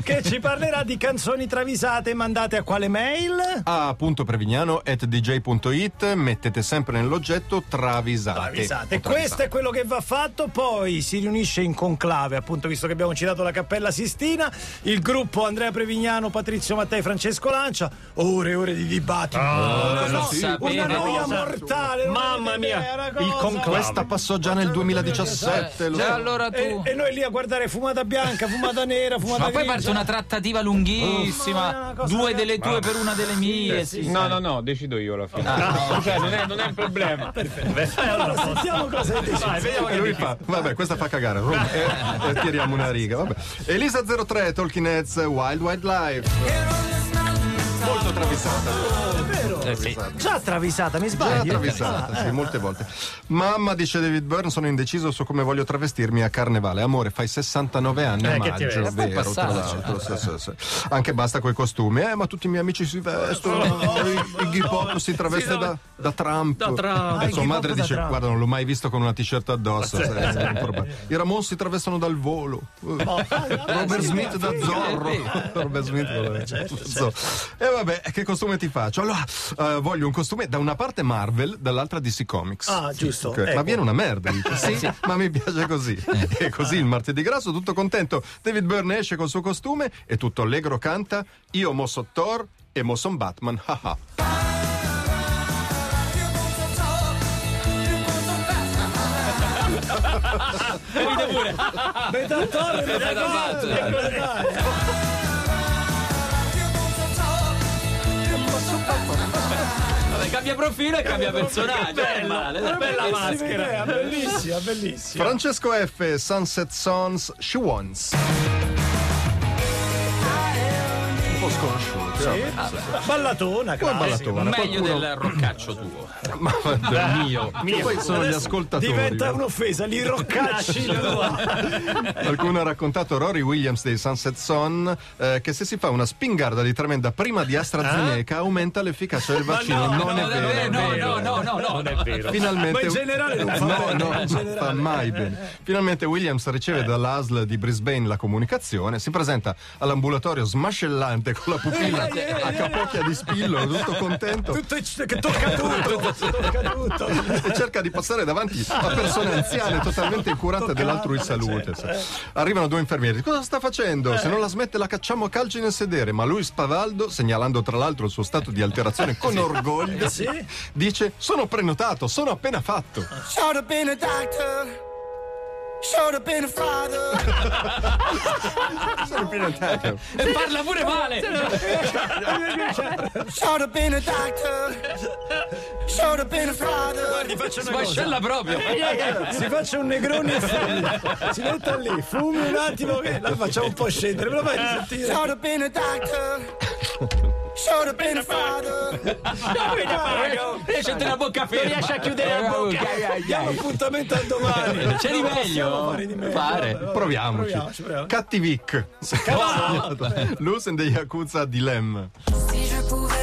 che ci parlerà di canzoni travisate mandate a quale mail? A punto prevignano at dj.it mettete sempre nell'oggetto travisate. Travisate. Questo è quello che va fatto, poi si riunisce in conclave, appunto visto che abbiamo citato la Cappella Sistina, il gruppo Andrea Prevignano, Patrizio Mattei, Francesco Lancia, ore e ore di dibattito. una, lo no- sapete una noia cosa? mortale. Mamma idea, mia, il conclave. Questa passò già nel 2017. lo Già so. allora tu. E, e noi lì a guardare fumata bianca, fumata nera, fumata grigia. Parte una trattativa Oh, ma è lunghissima, cosa due che- delle tue per una delle mie. sì, No, sai. no, no, decido io alla fine. Ah, Cioè, non è, non è un problema. Allora, sentiamo cosa deciso. E lui fa, vabbè, questa fa cagare. E, e tiriamo una riga. Vabbè. Elisa 03, Talking Heads, Wild Wild Life. Molto travisata. Eh, sì. Già travisata, mi Già sbaglio? travisata, sì, molte volte. Mamma, dice David Byrne, sono indeciso su come voglio travestirmi a carnevale. Amore, fai 69 anni a Eh, ti maggio, vero, tra l'altro. sì, sì, sì. Anche basta coi costumi. Eh, ma tutti i miei amici si vestono. I Iggy Pop si traveste da, da Trump. Da Trump. E Ah, sua madre dice, Trump. guarda, non l'ho mai visto con una t-shirt addosso. I Ramon si travestono dal volo. Robert Smith da Zorro. Robert Smith da Zorro. E vabbè, che costume ti faccio? Allora, eh, voglio un costume da una parte Marvel, dall'altra DC Comics. Ah, giusto. Ok, Ecco. Ma viene una merda, dice. Sì, ma mi piace così. E così il martedì grasso, tutto contento. David Byrne esce col suo costume e tutto allegro canta Io mo so Thor e mo son Batman. haha. Ride pure. Metà Toro e metà cambia profilo e cambia personaggio. È male. Bella Bellissima maschera. idea, bellissima, bellissima. Francesco F. Sunset Sons She Wants. Un po' sconosciuti. Vabbè. Ballatona, Poi classica. ballatona. Meglio qualcuno- del roccaccio tuo. Ma del mio. Che poi sono gli Adesso ascoltatori. Diventa un'offesa, li roccacci. Qualcuno ha raccontato Rory Williams dei Sunset Son eh, che se si fa una spingarda di tremenda prima di AstraZeneca aumenta l'efficacia del vaccino. no, non no, è no, vero. no, no, no, no, no. Non è vero. Finalmente, Ma in generale non fa no, no, non generale. fa mai bene. Finalmente Williams riceve dall'ASL di Brisbane la comunicazione, si presenta all'ambulatorio smascellante con la pupilla Eh, eh, eh, a capocchia di spillo, tutto contento. Tutto che tocca tutto, tocca tutto. e cerca di passare davanti a persone anziane totalmente incurate dell'altrui salute. sai. Arrivano due infermieri. Cosa sta facendo? Se non la smette la cacciamo a calci nel sedere. Ma lui spavaldo, segnalando tra l'altro il suo stato di alterazione con orgoglio, Sì. dice sono prenotato, sono appena fatto. Should have been a doctor. Should have been a father. Prenotato. E parla pure male. Should have been a doctor. Should have been a father. Ti faccio una cosa. Smascella proprio. Si faccia un negrone e fumi. Si metta lì, fumi un attimo che la facciamo un po' scendere, però vai a sentire. Should have been a doctor. Should have been a father. Riesce a tenere la bocca ferma. riesce a chiudere la bocca. Diamo appuntamento a domani. C'è di Non meglio? fare di meglio. Fare. Vabbè, vabbè, Proviamoci. proviamoci, proviamoci. Cattivic. Lucen de Yakuza Dilemma. Si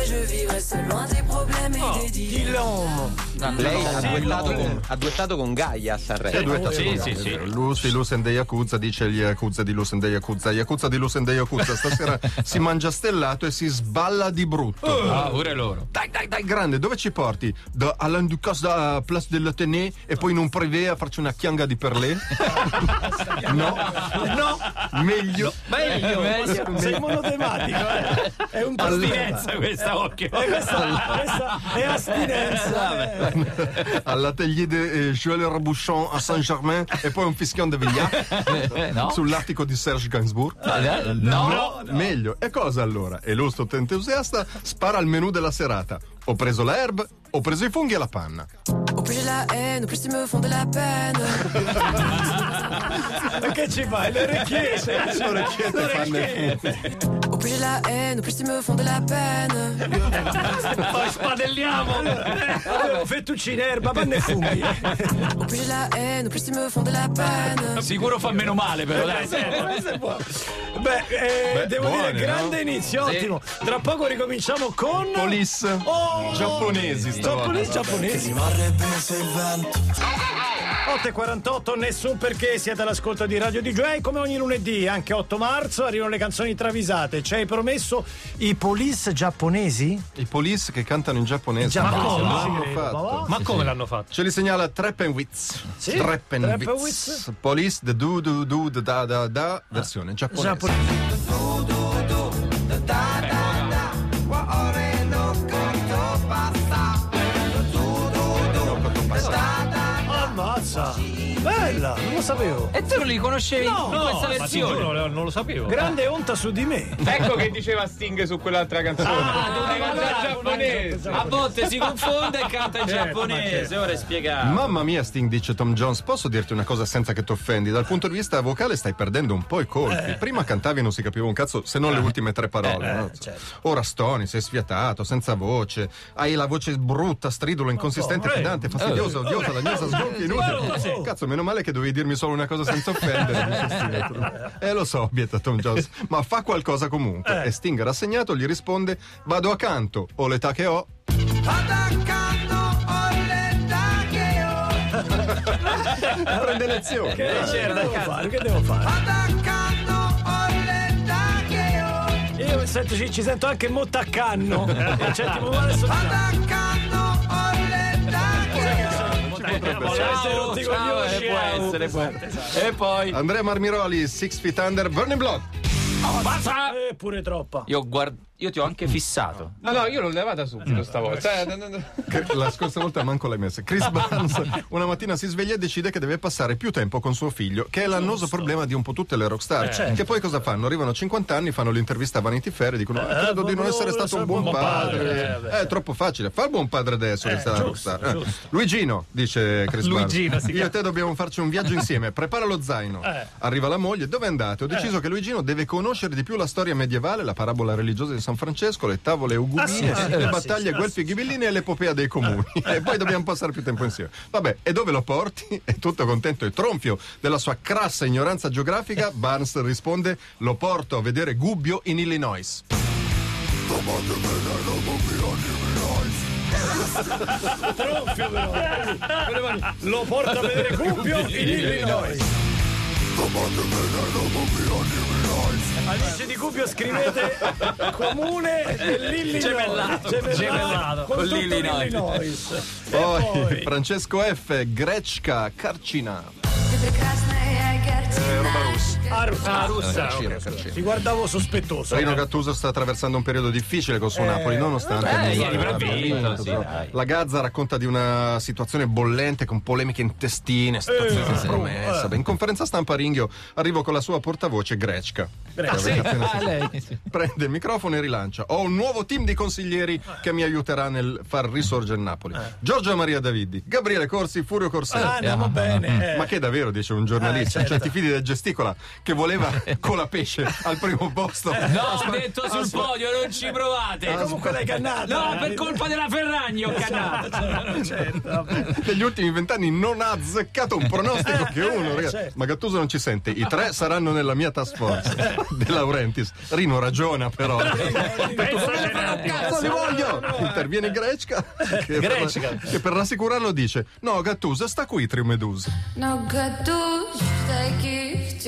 je vivrais seul loin des problèmes et des dilemmes. Dillom. Lei ha duettato, con, ha duettato con Gaia a Sanremo. Sì, sì, sì. Lucy, Lucen de Yakuza dice gli Yakuza di Lucen de Yakuza. Yakuza di Lucen de Yakuza. Stasera si mangia stellato e si sballa di brutto. Ah, pure loro. Dai, dai, dai, grande, dove ci porti? Da Alain Ducasse da Place de l'Athénée e poi in un privé a farci una chianga di perlé? no, No, meglio. Meglio, meglio. sei monotematico. eh. È un Astinenza questa, occhio. Eh, questa, questa è astinenza. eh. All'atelier di eh, Joël Rabouchon a Saint-Germain e poi un fischion de Villac Eh, no? sull'attico di Serge Gainsbourg. Eh, No. Meglio. E cosa allora? E lo sto entusiasta spara al menù della serata. Ho preso la herb, ho preso i funghi e la panna. Au plus j'ai la haine, au plus ils me font de la peine. Ma che ci fai? Le orecchiette. Le orecchiette fanno i funghi. Au plus j'ai la haine, au plus ils me font de la peine. Poi spadelliamo. Avevo fettuccine, erba, panna e funghi. Au plus j'ai la haine, au plus ils me font de la peine. Sicuro fa meno male, però dai. Beh, eh, Beh, devo buone, dire, grande inizio, ottimo. Tra poco ricominciamo con. Police. Oh! Giapponesi stavolta. Police giapponesi. Vorrebbe se il vento 8.48, nessun perché, siete all'ascolto di Radio DJ, come ogni lunedì, anche 8 marzo, arrivano le canzoni travisate. Ci hai promesso i police giapponesi? I police che cantano in giapponese. In giapponese, Ma ci l'hanno credo, fatto. ma? Ma come l'hanno fatto? Ce li segnala Treppenwitz. Sì, Treppenwitz. Treppenwitz. Police the do do do da da da da versione giapponese. Giapponesi. 자. Bella, non lo sapevo. E tu non li conoscevi No, in questa Ma versione? sicuro, non lo sapevo. Grande onta su di me. Ecco che diceva Sting su quell'altra canzone. Ah, Dove canta in giapponese. A volte si confonde e canta in Certo, giapponese, ora è spiegato. Mamma mia, Sting dice Tom Jones, posso dirti una cosa senza che ti offendi? Dal punto di vista vocale stai perdendo un po' i colpi. Prima cantavi e non si capiva un cazzo se non le ultime tre parole. no? Ora stoni, sei sfiatato, senza voce, hai la voce brutta, stridula, inconsistente, pedante, fastidiosa, odiosa, dannosa, sgonfia, inutile. Cazzo, meno male che dovevi dirmi solo una cosa senza offendere. Sting. Eh lo so, obietta Tom Jones, ma fa qualcosa comunque. E Sting rassegnato gli risponde, vado accanto, ho l'età che ho. Prende lezioni. Che, devo fare? Che devo fare? Io sento- ci, ci sento anche molto a canno. In certi momenti adesso Ciao, ciao, coglioni, eh, può ciao. essere, può essere. E poi Andrea Marmiroli, Six Feet Under, Burning Blood. Eh, pure troppa. io guard- io ti ho anche fissato. No, no, io l'ho levata subito stavolta. Eh, La scorsa volta manco l'hai messa. Chris Barnes una mattina si sveglia e decide che deve passare più tempo con suo figlio, che è l'annoso problema di un po' tutte le rockstar. Che poi cosa fanno? Arrivano a 50 anni, fanno l'intervista a Vanity Fair e dicono: "Ah, Credo di non essere stato un buon padre. È troppo facile. Fa il buon padre adesso che sta la rockstar. Eh. Luigino, dice Chris Luigino Barnes. Io e te dobbiamo farci un viaggio insieme. Prepara lo zaino. Arriva la moglie. Dove andate? Ho deciso che Luigino deve conoscere di più la storia medievale, la parabola religiosa di San Francesco, le tavole eugubine, sì, sì, le ah, battaglie sì, sì, Guelfi e Ghibellini e l'epopea dei comuni. e poi dobbiamo passare più tempo insieme. Vabbè, e dove lo porti? È tutto contento e tronfio della sua crassa ignoranza geografica. Barnes risponde: Lo porto a vedere Gubbio in Illinois. Tronfio però. Lo porta a vedere Gubbio in Illinois. Amici di Gubbio scrivete comune dell'Illinois. Gemellato. Gemellato. Con, Con. E Poi, poi Francesco F. Grecca Carcina. Ah, russa. Ah, russa. Carcina, ok. Carcina. Ti guardavo sospettoso. Rino Gattuso sta attraversando un periodo difficile col suo Napoli, nonostante eh, abbia vinto, vinto, sì. La Gazza racconta di una situazione bollente con polemiche intestine, situazione Eh, compromessa. eh. Beh, In conferenza stampa Ringhio arrivo con la sua portavoce Grecca. Ah, lei. Prende il microfono e rilancia. Ho un nuovo team di consiglieri che mi aiuterà nel far risorgere Napoli. Giorgio Maria Davidi, Gabriele Corsi, Furio Corselli. Ah, andiamo bene. eh. Ma che davvero, dice un giornalista, Eh, certo. cioè ti fidi del gesticola che voleva con la pesce al primo posto. No, ho detto sul podio, non ci provate. Comunque l'hai cannato. No, eh. per colpa della Ferragni ho cannato. Certo, certo, vabbè. Negli ultimi vent'anni non ha azzeccato un pronostico che uno, ragazzi. certo. Ma Gattuso non ci sente. I tre saranno nella mia task force. De Laurentiis. Rino ragiona, però. Cazzo li voglio! Interviene Grecca. Che per, che per rassicurarlo dice: No, Gattuso sta qui, Trio Medusa. Något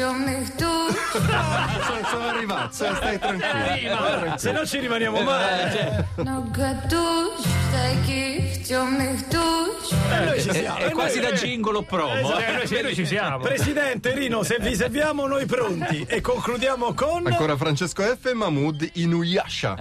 och mich dusch. Sono, sono arrivato, cioè, stai tranquillo. Se no ci rimaniamo male. Något dusch, steig gift och mich dusch. Eh, noi ci siamo. È quasi da gingolo promo. eh. Eh, noi, noi ci siamo. Presidente Rino, se vi serviamo noi pronti. E concludiamo con. Ancora Francesco F. e Mahmoud Inuyasha.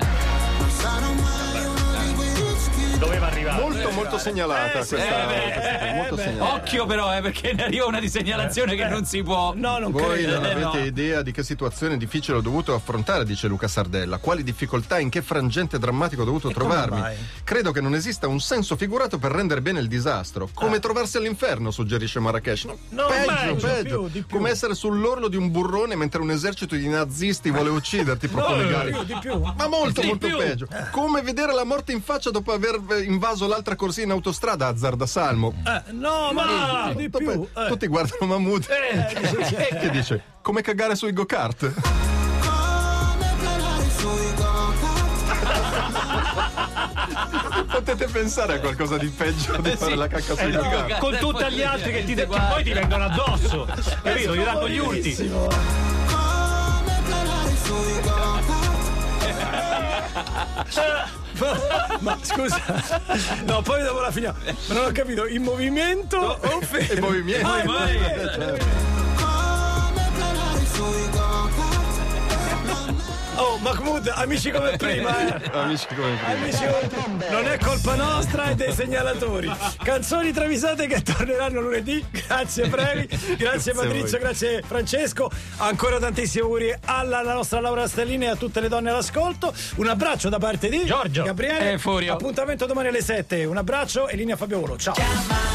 Doveva arrivare. Molto, molto segnalata Eh, questa. eh, questa- eh, molto beh. segnalata. Occhio però, eh, perché ne arriva una di segnalazione che non si può. No, non Voi credo. non eh, avete no. idea di che situazione difficile ho dovuto affrontare, dice Luca Sardella. Quali difficoltà, in che frangente drammatico ho dovuto come trovarmi? Credo che non esista un senso figurato per rendere bene il disastro. Come trovarsi all'inferno, suggerisce Marrakesh. No, No, peggio, peggio, più, di più. Come essere sull'orlo di un burrone mentre un esercito di nazisti vuole ucciderti, propone di Gali. più, di più. Ma molto, Di molto più. peggio. Come vedere la morte in faccia dopo aver eh, invaso l'altra corsia in autostrada a Zardasalmo. Eh, no, ma di più. eh. Tutti guardano Mahmood che dice come cagare sui go-kart. Potete pensare a qualcosa di peggio di fare la cacca sui no, carri? con tutti gli altri che, ti, che poi ti vengono addosso, capito? Gli danno gli urti. Ma scusa, no, poi dopo la finiamo. Ma non ho capito, in movimento o fermo? Il movimento. Ah, in movimento. Oh, Mahmood, amici come prima, eh. Amici come prima. Amici come prima. Non è colpa nostra e dei segnalatori. Canzoni travisate che torneranno lunedì. Grazie Previ, grazie, Patrizio, grazie Francesco. Ancora tantissimi auguri alla, nostra Laura Stellini e a tutte le donne all'ascolto. Un abbraccio da parte di Giorgio. Gabriele. E Furio. Appuntamento domani alle 7. Un abbraccio e linea Fabio Volo. Ciao.